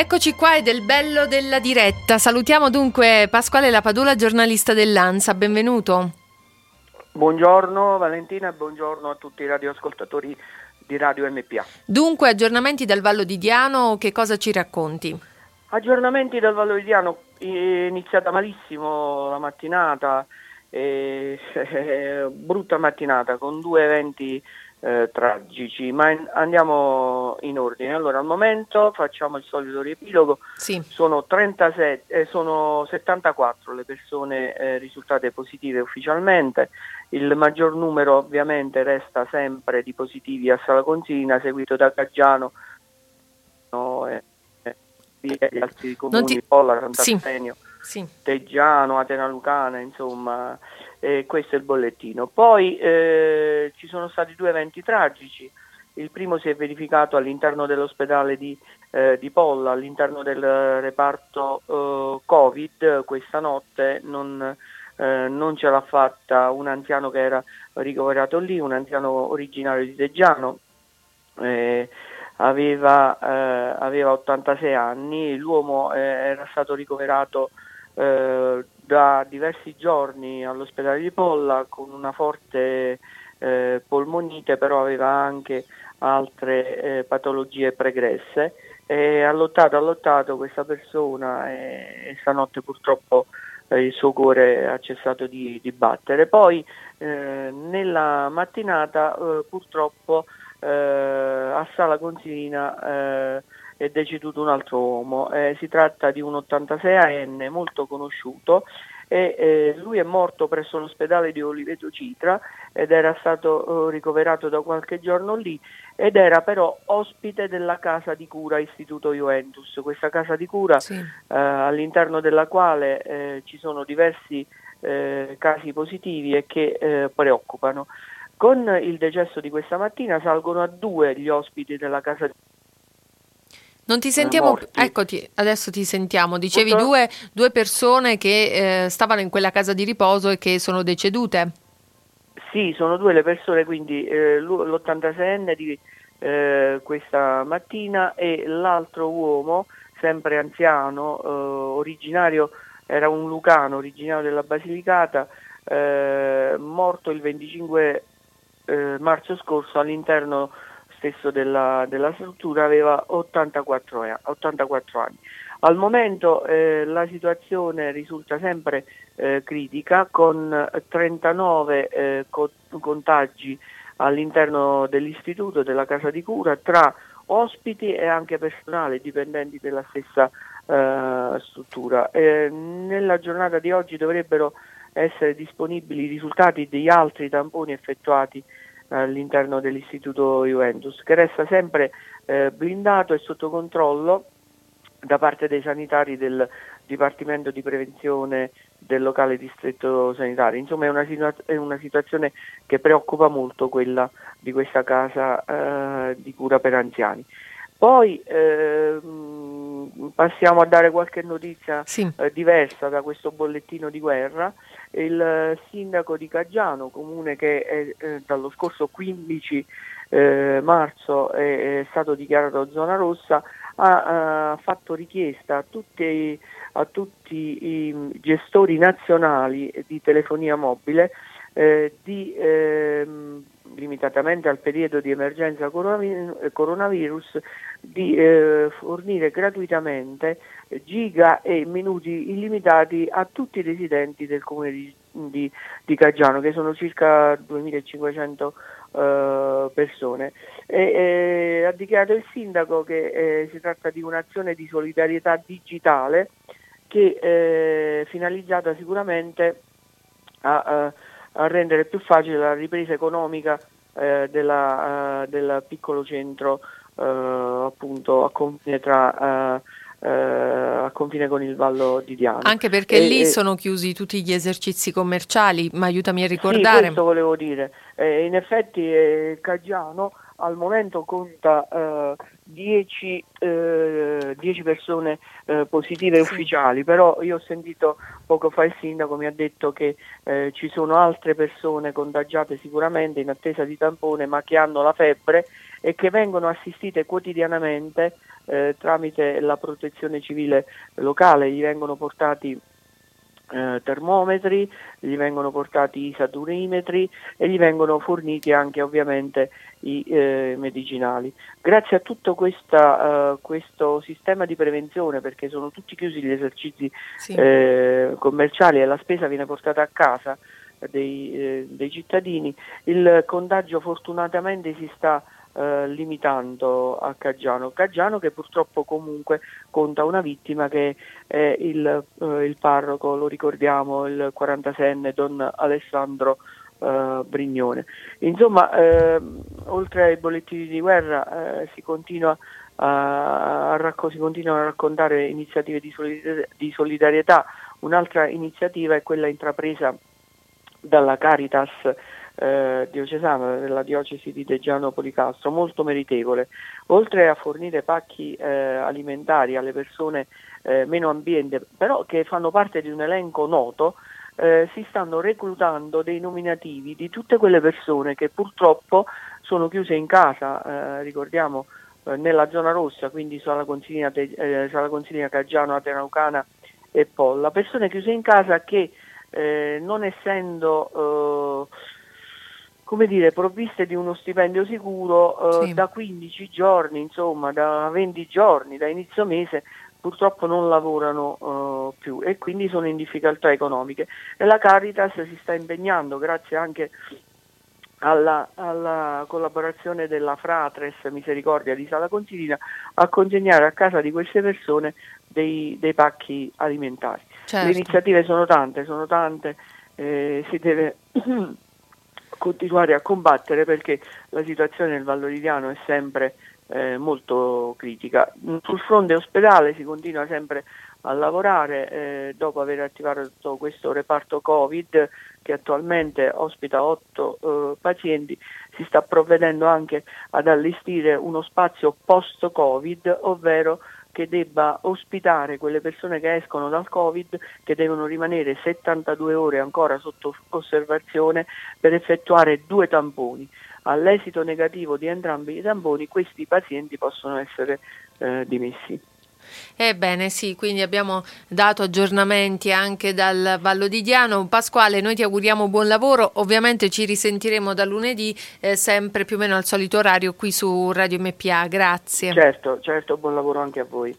Eccoci qua è del bello della diretta. Salutiamo dunque Pasquale Lapadula, giornalista dell'ANSA. Benvenuto. Buongiorno Valentina e buongiorno a tutti i radioascoltatori di Radio MPA. Dunque, aggiornamenti dal Vallo di Diano, che cosa ci racconti? Aggiornamenti dal Vallo di Diano, è iniziata malissimo la mattinata, eh, brutta mattinata con due eventi eh, tragici, ma in, andiamo in ordine. Allora, al momento facciamo il solito riepilogo. Sì. Sono, 37, eh, sono 74 le persone eh, risultate positive ufficialmente. Il maggior numero ovviamente resta sempre di positivi a Sala Consilina, seguito da Caggiano no, e gli altri comuni, ti... Polla, Sant'Arsenio, sì. sì. Teggiano, Atena Lucana, insomma eh, questo è il bollettino. Poi eh, ci sono stati due eventi tragici, il primo si è verificato all'interno dell'ospedale di, eh, di Polla, all'interno del reparto eh, Covid, questa notte non, eh, non, ce l'ha fatta un anziano che era ricoverato lì, un anziano originario di Teggiano. Eh, aveva, aveva, 86 anni, l'uomo era stato ricoverato eh, da diversi giorni all'ospedale di Polla con una forte eh, polmonite, però aveva anche altre eh, patologie pregresse. E ha lottato, ha lottato questa persona e, e stanotte purtroppo eh, il suo cuore ha cessato di, di battere. Poi eh, nella mattinata eh, purtroppo a Sala Consilina è deceduto un altro uomo. Eh, si tratta di un 86enne molto conosciuto e eh, lui è morto presso l'ospedale di Oliveto Citra ed era stato eh, ricoverato da qualche giorno lì ed era però ospite della casa di cura Istituto Juventus, questa casa di cura sì. Eh, all'interno della quale eh, ci sono diversi eh, casi positivi e che preoccupano. Con il decesso di questa mattina salgono a due gli ospiti della casa di non ti sentiamo, eccoti, adesso ti sentiamo. Dicevi due, due, persone che eh, stavano in quella casa di riposo e che sono decedute. Sì, sono due le persone, quindi eh, l'86enne di eh, questa mattina e l'altro uomo, sempre anziano, eh, originario, era un lucano, originario della Basilicata, eh, morto il 25 eh, marzo scorso all'interno stesso della, della struttura aveva 84, 84 anni. Al momento eh, la situazione risulta sempre eh, critica con 39 eh, co- contagi all'interno dell'istituto, della casa di cura, tra ospiti e anche personale dipendenti della stessa eh, struttura. nella giornata di oggi dovrebbero essere disponibili i risultati degli altri tamponi effettuati all'interno dell'istituto Juventus, che resta sempre eh, blindato e sotto controllo da parte dei sanitari del Dipartimento di Prevenzione del locale distretto sanitario. Insomma è una, situa- è una situazione che preoccupa molto quella di questa casa eh, di cura per anziani. Poi eh, passiamo a dare qualche notizia sì. eh, diversa da questo bollettino di guerra il sindaco di Caggiano, comune che è, eh, dallo scorso 15 eh, marzo è, è, stato dichiarato zona rossa, ha, ha fatto richiesta a tutti, a tutti, i gestori nazionali di telefonia mobile eh, di ehm, limitatamente al periodo di emergenza coronavirus, di eh, fornire gratuitamente giga e minuti illimitati a tutti i residenti del comune di, di, di Caggiano, che sono circa 2500 eh, persone. E, eh, ha dichiarato il sindaco che eh, si tratta di un'azione di solidarietà digitale che è finalizzata sicuramente a, a rendere più facile la ripresa economica eh, della, uh, del piccolo centro uh, appunto a confine tra uh, a confine con il Vallo di Diano. Anche perché e, lì e, sono chiusi tutti gli esercizi commerciali, ma aiutami a ricordare. Sì, questo volevo dire. Eh, in effetti eh, Caggiano al momento conta 10 eh, eh, persone eh, positive sì. ufficiali, però io ho sentito poco fa il sindaco mi ha detto che eh, ci sono altre persone contagiate sicuramente in attesa di tampone ma che hanno la febbre e che vengono assistite quotidianamente eh, tramite la protezione civile locale gli vengono portati eh, termometri, gli vengono portati i saturimetri e gli vengono forniti anche ovviamente i eh, medicinali. Grazie a tutto questa, uh, questo sistema di prevenzione, perché sono tutti chiusi gli esercizi sì. eh, commerciali e la spesa viene portata a casa dei, eh, dei cittadini, il contagio fortunatamente si sta eh, limitando a Caggiano. Caggiano che purtroppo comunque conta una vittima che è il, eh, il parroco, lo ricordiamo, il 46enne Don Alessandro eh, Brignone. Insomma, ehm, oltre ai bollettini di guerra eh, si continua a, racco- si continuano a raccontare iniziative di, solidar- di solidarietà. Un'altra iniziativa è quella intrapresa dalla Caritas eh, diocesana della diocesi di Deggiano Policastro, molto meritevole. Oltre a fornire pacchi eh, alimentari alle persone eh, meno ambiente, però che fanno parte di un elenco noto, eh, si stanno reclutando dei nominativi di tutte quelle persone che purtroppo sono chiuse in casa, eh, ricordiamo eh, nella zona rossa, quindi Sala Consiglia, Sala Caggiano, Atenaucana e Polla, persone chiuse in casa che non essendo come dire, provviste di uno stipendio sicuro eh, sì. da 15 giorni, insomma, da 20 giorni, da inizio mese, purtroppo non lavorano uh, più e quindi sono in difficoltà economiche. E la Caritas si sta impegnando, grazie anche alla, alla collaborazione della Fratres Misericordia di Sala Consilina, a consegnare a casa di queste persone dei, dei pacchi alimentari. Certo. Le iniziative sono tante, sono tante, eh, si deve continuare a combattere perché la situazione nel Valloridiano è sempre eh, molto critica. Sul fronte ospedale si continua sempre a lavorare eh, dopo aver attivato questo reparto Covid che attualmente ospita otto eh, pazienti, si sta provvedendo anche ad allestire uno spazio post-Covid, ovvero che debba ospitare quelle persone che escono dal Covid, che devono rimanere 72 ore ancora sotto osservazione per effettuare due tamponi. All'esito negativo di entrambi i tamponi questi pazienti possono essere eh, dimessi. Ebbene sì, quindi abbiamo dato aggiornamenti anche dal Vallo di Diano. Pasquale, noi ti auguriamo buon lavoro, ovviamente ci risentiremo da lunedì eh, sempre più o meno al solito orario qui su Radio MPA, grazie. Certo, certo, buon lavoro anche a voi.